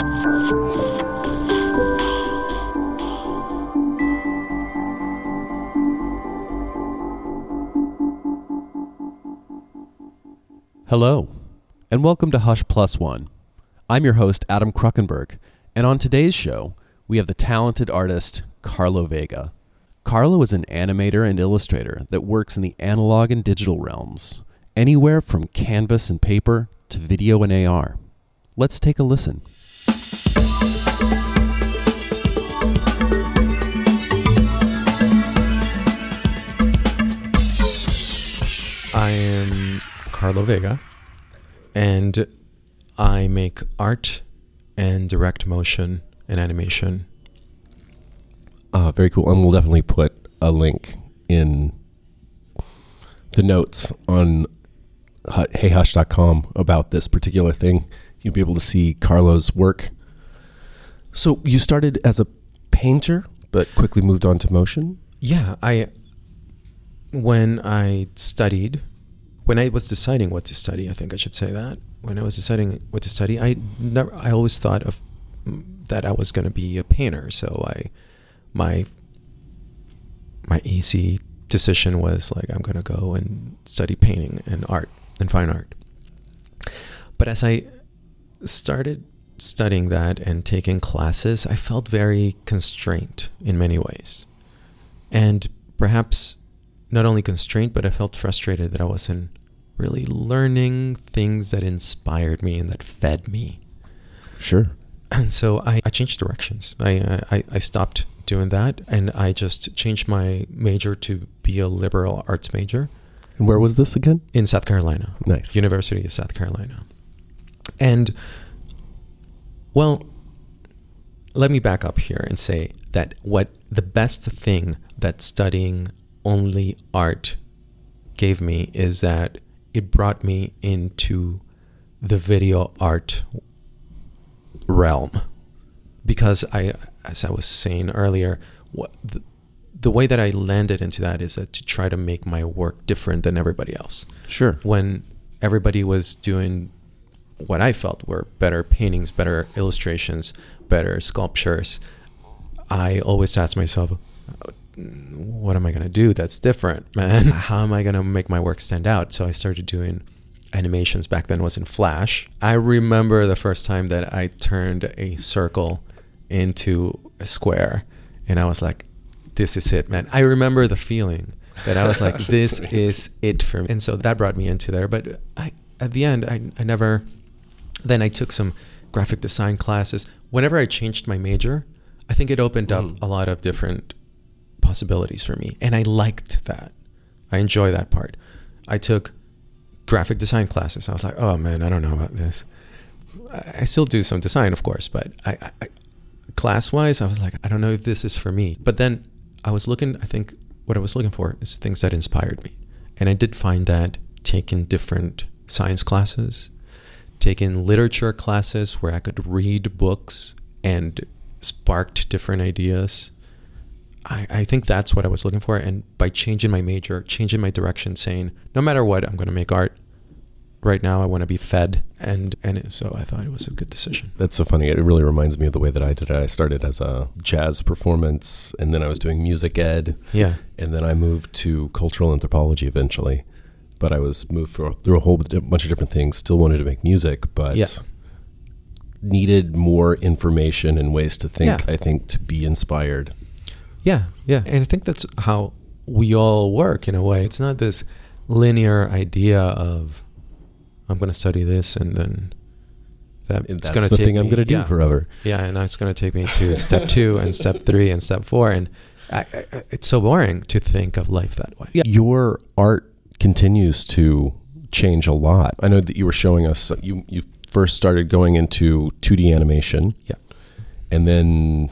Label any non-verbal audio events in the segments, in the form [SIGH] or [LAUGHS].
Hello, and welcome to Hush Plus One. I'm your host, Adam Kruckenberg, and on today's show, we have the talented artist Carlo Vega. Carlo is an animator and illustrator that works in the analog and digital realms, anywhere from canvas and paper to video and AR. Let's take a listen. I am Carlo Vega, and I make art and direct motion and animation. Uh, very cool. And we'll definitely put a link in the notes on hu- heyhush.com about this particular thing. You'll be able to see Carlo's work. So you started as a painter, but quickly moved on to motion? Yeah, I when I studied, when I was deciding what to study, I think I should say that. When I was deciding what to study, I never I always thought of mm, that I was going to be a painter. So I my my easy decision was like I'm going to go and study painting and art and fine art. But as I started studying that and taking classes, I felt very constrained in many ways. And perhaps not only constrained, but I felt frustrated that I wasn't really learning things that inspired me and that fed me. Sure. And so I, I changed directions. I, uh, I, I stopped doing that and I just changed my major to be a liberal arts major And where was this again? in South Carolina. Nice. University of South Carolina. And well, let me back up here and say that what the best thing that studying only art gave me is that it brought me into the video art realm because I as I was saying earlier what the, the way that I landed into that is that to try to make my work different than everybody else Sure. when everybody was doing what I felt were better paintings, better illustrations, better sculptures, I always asked myself, what am I going to do that's different, [LAUGHS] man? How am I going to make my work stand out? So I started doing animations back then was in Flash. I remember the first time that I turned a circle into a square and I was like, this is it, man. I remember the feeling that I was like, [LAUGHS] this is it for me. And so that brought me into there. But I, at the end, I, I never, then I took some graphic design classes. Whenever I changed my major, I think it opened up Mm. a lot of different possibilities for me. And I liked that. I enjoy that part. I took graphic design classes. I was like, oh man, I don't know about this. I still do some design, of course, but I, I class wise, I was like, I don't know if this is for me. But then I was looking, I think what I was looking for is things that inspired me. And I did find that taking different science classes, taking literature classes where I could read books and sparked different ideas. I, I think that's what I was looking for. And by changing my major, changing my direction, saying, no matter what, I'm going to make art. Right now, I want to be fed. And, and it- so I thought it was a good decision. That's so funny. It really reminds me of the way that I did it. I started as a jazz performance, and then I was doing music ed, Yeah. and then I moved to cultural anthropology eventually. But I was moved for, through a whole bunch of different things. Still wanted to make music, but Yeah. needed more information and ways to think. Yeah. I think to be inspired. Yeah, yeah. And I think that's how we all work in a way. It's not this linear idea of I'm going to study this and then that And it's that's going to the take thing I'm going to do yeah. forever. Yeah, and now it's going to take me to [LAUGHS] step two and step three and step four, and I, I, it's so boring to think of life that way. Yeah. Your art continues to change a lot. I know that you were showing us you you first started going into 2D animation. Yeah. And then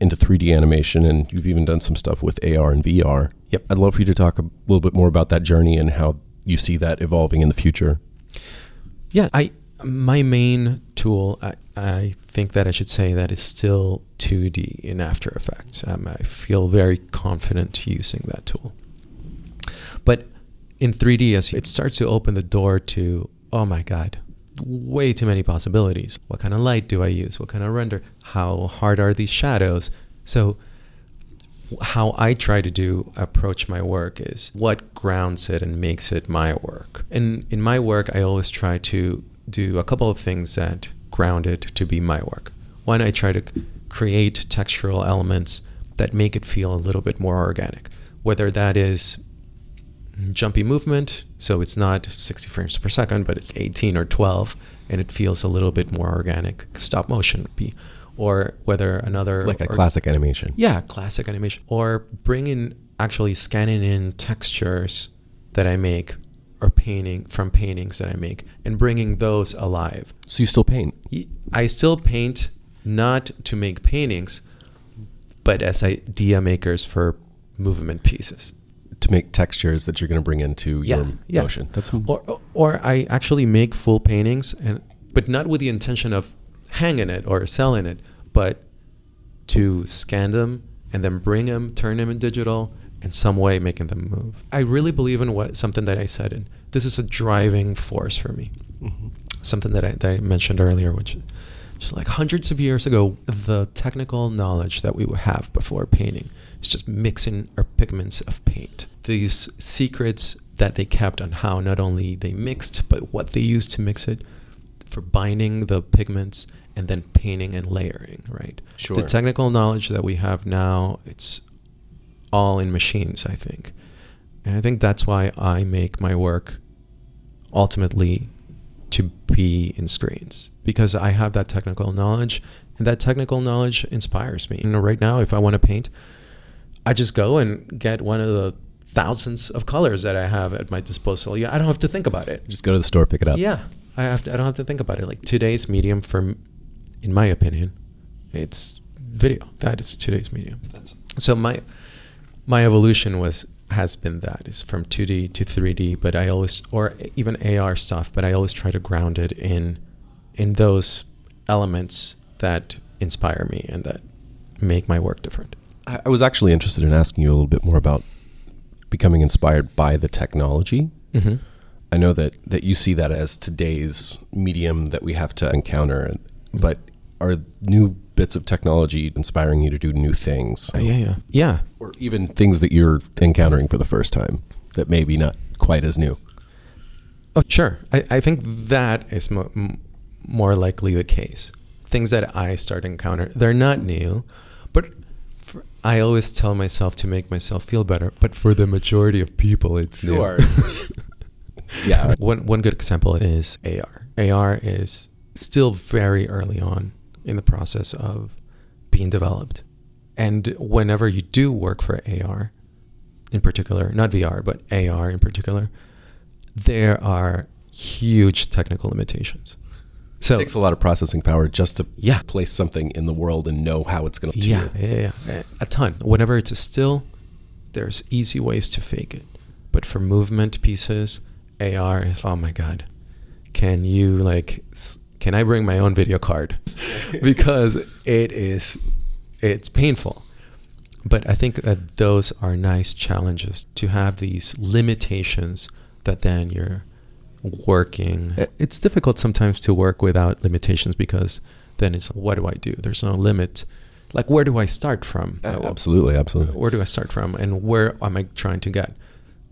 into 3D animation and you've even done some stuff with AR and VR. Yep. I'd love for you to talk a little bit more about that journey and how you see that evolving in the future. Yeah, I my main tool, I, I think that I should say that is still 2D in After Effects. Um, I feel very confident using that tool. But in 3D, as it starts to open the door to, oh my God, way too many possibilities. What kind of light do I use? What kind of render? How hard are these shadows? So how I try to do approach my work is what grounds it and makes it my work. And in my work, I always try to do a couple of things that ground it to be my work. One, I try to create textural elements that make it feel a little bit more organic, whether that is jumpy movement, so it's not 60 frames per second, but it's 18 or 12, and it feels a little bit more organic. Stop motion would be or whether another like a or, classic animation. Yeah, classic animation, or bring in actually scanning in textures that I make or painting from paintings that I make and bringing those alive. So you still paint? I still paint not to make paintings, but as idea makers for movement pieces. To make textures that you're going to bring into yeah, your yeah. motion. That's or or I actually make full paintings and but not with the intention of hanging it or selling it, but to scan them and then bring them, turn them in digital, in some way making them move. I really believe in what something that I said, and this is a driving force for me. Mm-hmm. Something that I, that I mentioned earlier, which is like hundreds of years ago, the technical knowledge that we would have before painting is just mixing our pigments of paint. These secrets that they kept on how not only they mixed, but what they used to mix it for binding the pigments and then painting and layering, right? Sure. The technical knowledge that we have now, it's all in machines, I think. And I think that's why I make my work ultimately to be in screens because I have that technical knowledge and that technical knowledge inspires me. And right now, if I want to paint, I just go and get one of the thousands of colors that I have at my disposal. Yeah, I don't have to think about it. Just go to the store, pick it up. Yeah, I have to, I don't have to think about it. Like today's medium, for, in my opinion, it's video. That is today's medium. That's so my my evolution was has been that is from 2D to 3D, but I always or even AR stuff, but I always try to ground it in in those elements that inspire me and that make my work different. I was actually interested in asking you a little bit more about becoming inspired by the technology. Mm-hmm. I know that that you see that as today's medium that we have to encounter, but are new bits of technology inspiring you to do new things? Uh, yeah, yeah, yeah. Or even things that you're encountering for the first time that maybe not quite as new. Oh, sure. I, I think that is mo- m- more likely the case. Things that I start to encounter, they're not new, but I always tell myself to make myself feel better. But for the majority of people, it's sure. [LAUGHS] yeah. One one good example is AR. AR is still very early on in the process of being developed. And whenever you do work for AR in particular, not VR, but AR in particular, there are huge technical limitations. So it takes a lot of processing power just to yeah. place something in the world and know how it's going to yeah, yeah, yeah, a ton. Whenever it's a still, there's easy ways to fake it. But for movement pieces, AR is oh my god. Can you like can I bring my own video card? [LAUGHS] because it is, it's painful. But I think that those are nice challenges to have these limitations that then you're working. Uh, it's difficult sometimes to work without limitations because then it's what do I do? There's no limit. Like where do I start from? Uh, absolutely, absolutely. Where do I start from and where am I trying to get?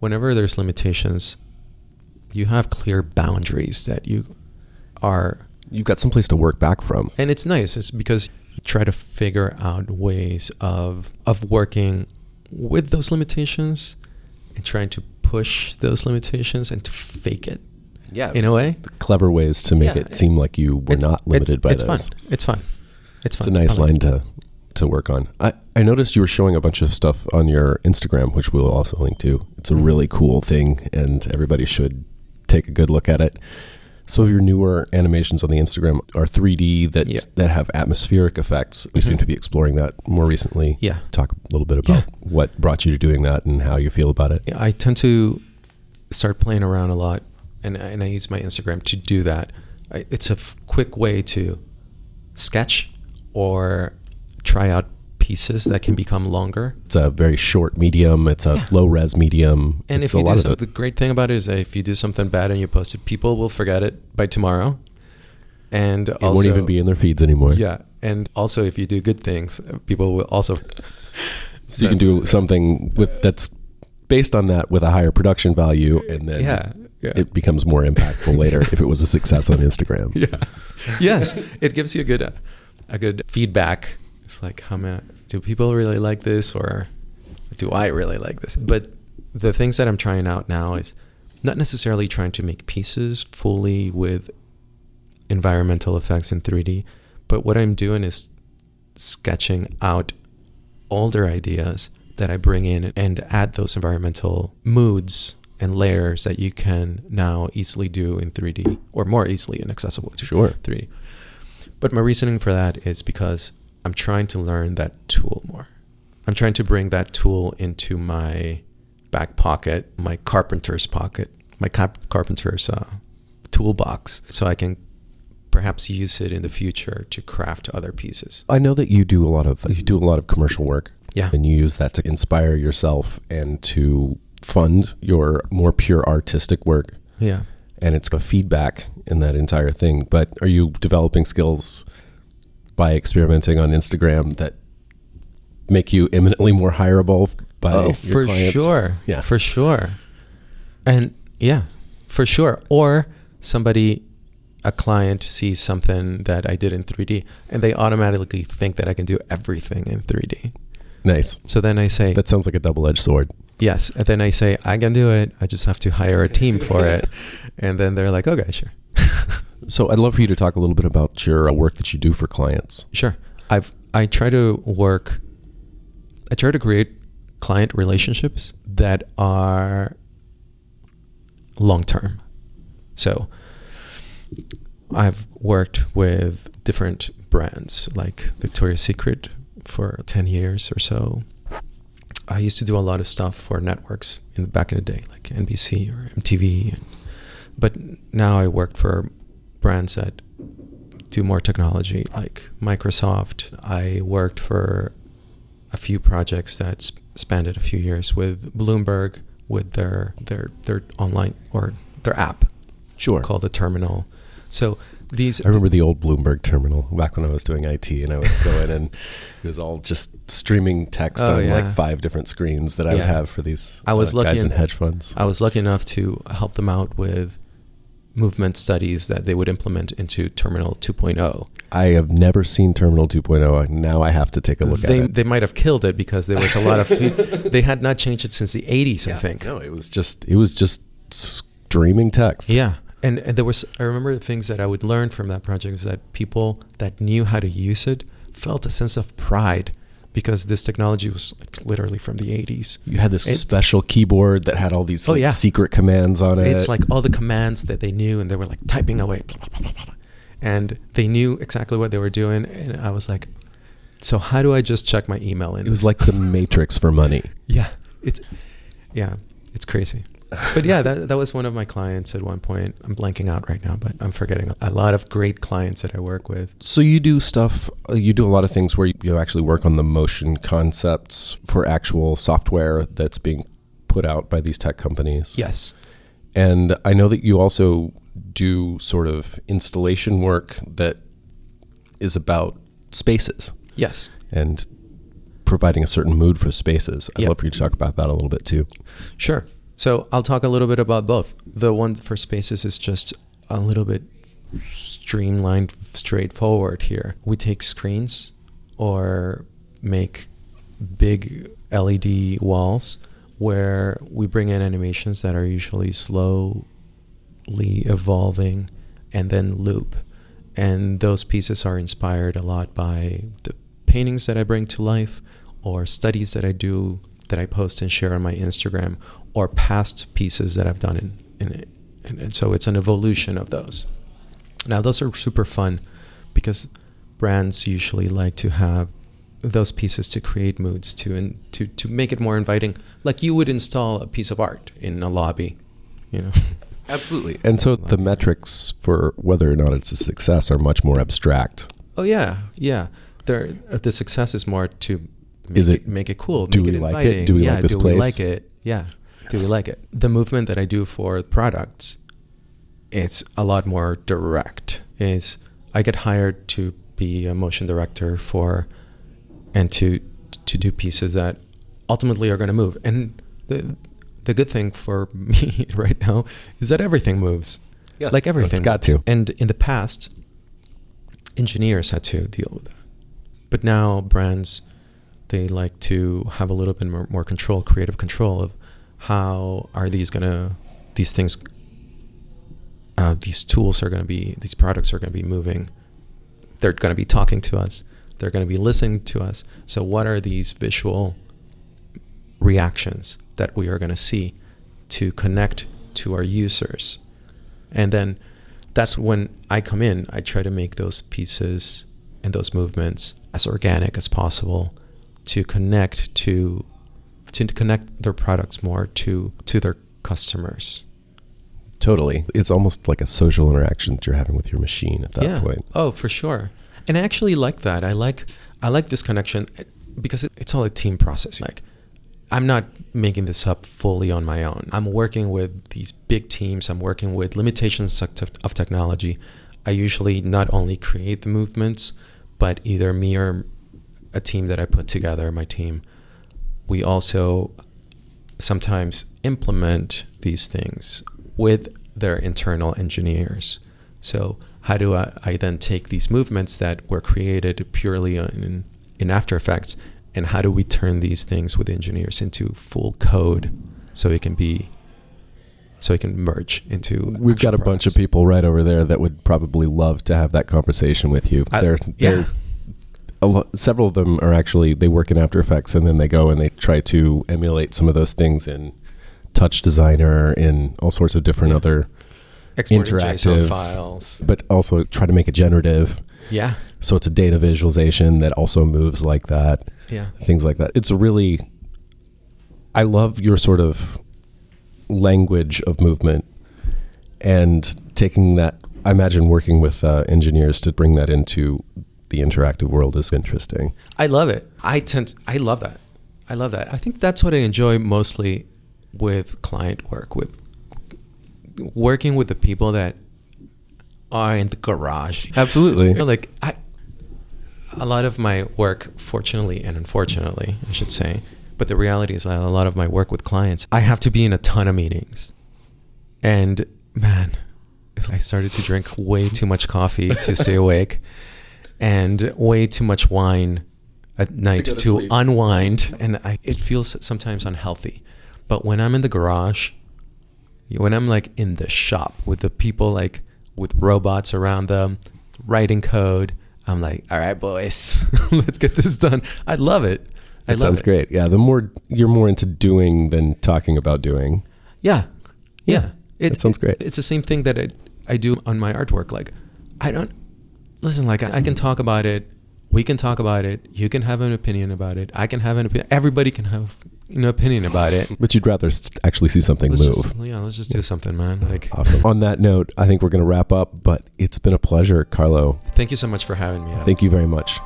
Whenever there's limitations, you have clear boundaries that you are you've got someplace to work back from. And it's nice. It's because you try to figure out ways of of working with those limitations and trying to push those limitations and to fake it. Yeah. In a way. Clever ways to make yeah, it seem like you were not limited it, by it's those. Fun. It's fun. It's fun. It's a nice like line to to work on. I, I noticed you were showing a bunch of stuff on your Instagram, which we'll also link to. It's a mm-hmm. really cool thing, and everybody should take a good look at it some of your newer animations on the Instagram are 3D that yeah. that have atmospheric effects. We mm-hmm. seem to be exploring that more recently. Yeah. Talk a little bit about yeah. what brought you to doing that and how you feel about it. Yeah, I tend to start playing around a lot, and and I use my Instagram to do that. It's a f- quick way to sketch or try out pieces that can become longer. It's a very short medium. It's a yeah. low res medium. And it's if you do something, the great thing about it is that if you do something bad and you post it, people will forget it by tomorrow. and It also won't even be in their feeds anymore. yeah, and also if you do good things, people will also. [LAUGHS] So you can do something with that's based on that with a higher production value, and then yeah, yeah. it becomes more impactful later if it was a success on Instagram. [LAUGHS] yeah yes it gives you a good uh, a good feedback it's like how many do people really like this or do i really like this but the things that i'm trying out now is not necessarily trying to make pieces fully with environmental effects in 3d but what i'm doing is sketching out older ideas that i bring in and add those environmental moods and layers that you can now easily do in 3D or more easily and accessible to Sure. 3D. But my reasoning for that is because I'm trying to learn that tool more. I'm trying to bring that tool into my back pocket, my carpenter's pocket, my cap- carpenter's uh, toolbox, so I can perhaps use it in the future to craft other pieces. I know that you do a lot of you do a lot of commercial work, Yeah. and you use that to inspire yourself and to fund your more pure artistic work. Yeah. and it's a feedback in that entire thing. But are you developing skills by experimenting on Instagram that make you eminently more hireable by oh, for clients? sure. Yeah. For sure. And yeah, for sure. Or somebody, a client sees something that I did in 3D and they automatically think that I can do everything in 3D. Nice. So then I say, That sounds like a double-edged sword. Yes. And then I say, I can do it. I just have to hire a team for it. And then they're like, okay, sure. [LAUGHS] So I'd love for you to talk a little bit about your uh, work that you do for clients. Sure. I've I try to work I try to create client relationships that are long term. So I've worked with different brands like Victoria's Secret for 10 years or so. I used to do a lot of stuff for networks in the back in the day, like NBC or MTV. But now I work for brands that do more technology, like Microsoft. I worked for a few projects that sp- spanned it a few years with Bloomberg, with their their their online or their app Sure. called the Terminal. So these I remember the old Bloomberg terminal back when I was doing IT, and I would go in and [LAUGHS] it was all just streaming text Oh, on yeah. like five different screens that I would have for these I was uh, lucky guys in hedge funds. I was lucky enough to help them out with movement studies that they would implement into Terminal 2.0. I have never seen Terminal 2.0. and Now I have to take a look they, at it. they might have killed it because there was a lot of [LAUGHS] they had not changed it since the 80s, I think. No, it was just it was just streaming text. Yeah. And, and there was, I remember the things that I would learn from that project was that people that knew how to use it felt a sense of pride because this technology was like literally from the 80s. You had this It- special keyboard that had all these Oh, like, yeah. secret commands on it. It's like all the commands that they knew and they were like typing away. Blah, blah, blah, blah, blah. And they knew exactly what they were doing. And I was like, so how do I just check my email in it was like the Matrix for money. [LAUGHS] Yeah, it's yeah, it's crazy. But yeah, that that was one of my clients at one point. I'm blanking out right now, but I'm forgetting a lot of great clients that I work with. So you do stuff. uh, You do a lot of things where you, you actually work on the motion concepts for actual software that's being put out by these tech companies. Yes. And I know that you also do sort of installation work that is about spaces Yes. and providing a certain mood for spaces. I'd Yep. love for you to talk about that a little bit too. Sure. So I'll talk a little bit about both. The one for spaces is just a little bit streamlined, straightforward here. We take screens or make big LED walls where we bring in animations that are usually slowly evolving and then loop. And those pieces are inspired a lot by the paintings that I bring to life or studies that I do that I post and share on my Instagram or past pieces that I've done in, in it. And, and so it's an evolution of those. Now, those are super fun because brands usually like to have those pieces to create moods to and to to make it more inviting like you would install a piece of art in a lobby you know [LAUGHS] Absolutely. And so the metrics for whether or not it's a success are much more abstract. oh yeah yeah there uh, the success is more to make Is it- make it cool do make we it like it? Do we yeah, like this do place? we like it yeah do we like it the movement that i do for products it's a lot more direct it's I get hired to be a motion director for and to to do pieces that ultimately are going to move. And the the good thing for [LAUGHS] me right now is that everything moves. Yeah, like everything. it's got to. And in the past, engineers had to deal with that. But now brands they like to have a little bit more, more control, creative control of how are these gonna these things uh, these tools are gonna be these products are gonna be moving. They're gonna be talking to us. They're gonna be listening to us. So what are these visual reactions that we are gonna see to connect to our users? And then that's when I come in. I try to make those pieces and those movements as organic as possible to connect to to connect their products more to to their customers. Totally. It's almost like a social interaction that you're having with your machine at that yeah. point. Oh, for sure. And I actually like that. I like I like this connection eh, because it, it's all a team process. Like I'm not making this up fully on my own. I'm working with these big teams. I'm working with limitations of technology. I usually not only create the movements, but either me or a team that I put together, my team, we also sometimes implement these things with their internal engineers. So how do I, I then take these movements that were created purely in, in After Effects and how do we turn these things with engineers into full code so it can be so it can merge into We've got a bunch of people right over there that would probably love to have that conversation with you. I- they're, yeah. they're a lo- several of them are actually they work in After Effects and then they go and they try to emulate some of those things in Touch Designer in all sorts of different Yeah. other, Exporting interactive- JSON files. but also try to make it generative. Yeah. So it's a data visualization that also moves like that. Yeah. things like that. It's a really, I love your sort of language of movement and taking that. I imagine working with uh, engineers to bring that into the interactive world is interesting. I love it. I tend I love that. I love that. I think that's what I enjoy mostly with client work with working with the people that are in the garage. Absolutely. You know, like I a lot of my work fortunately and unfortunately, I should say, but the reality is a lot of my work with clients, I have to be in a ton of meetings. And man, I started to drink way too much coffee to stay [LAUGHS] awake and way too much wine at night go to, to unwind and I, it feels sometimes unhealthy but when i'm in the garage when i'm like in the shop with the people like with robots around them writing code i'm like all right boys [LAUGHS] let's get this done i love it I That love sounds it. great. Yeah, the more you're more into doing than talking about doing. Yeah. Yeah. that sounds great. It's the same thing that I, I do on my artwork. Like, I don't, listen, like, I, I can talk about it. We can talk about it. You can have an opinion about it. I can have an opinion. Everybody can have an opinion about it. But you'd rather s- actually see something Let's move. just, yeah, let's just do something, man. Like, Awesome. On that note, I think we're going to wrap up, but it's been a pleasure, Carlo. thank you so much for having me. Adam. Thank you very much.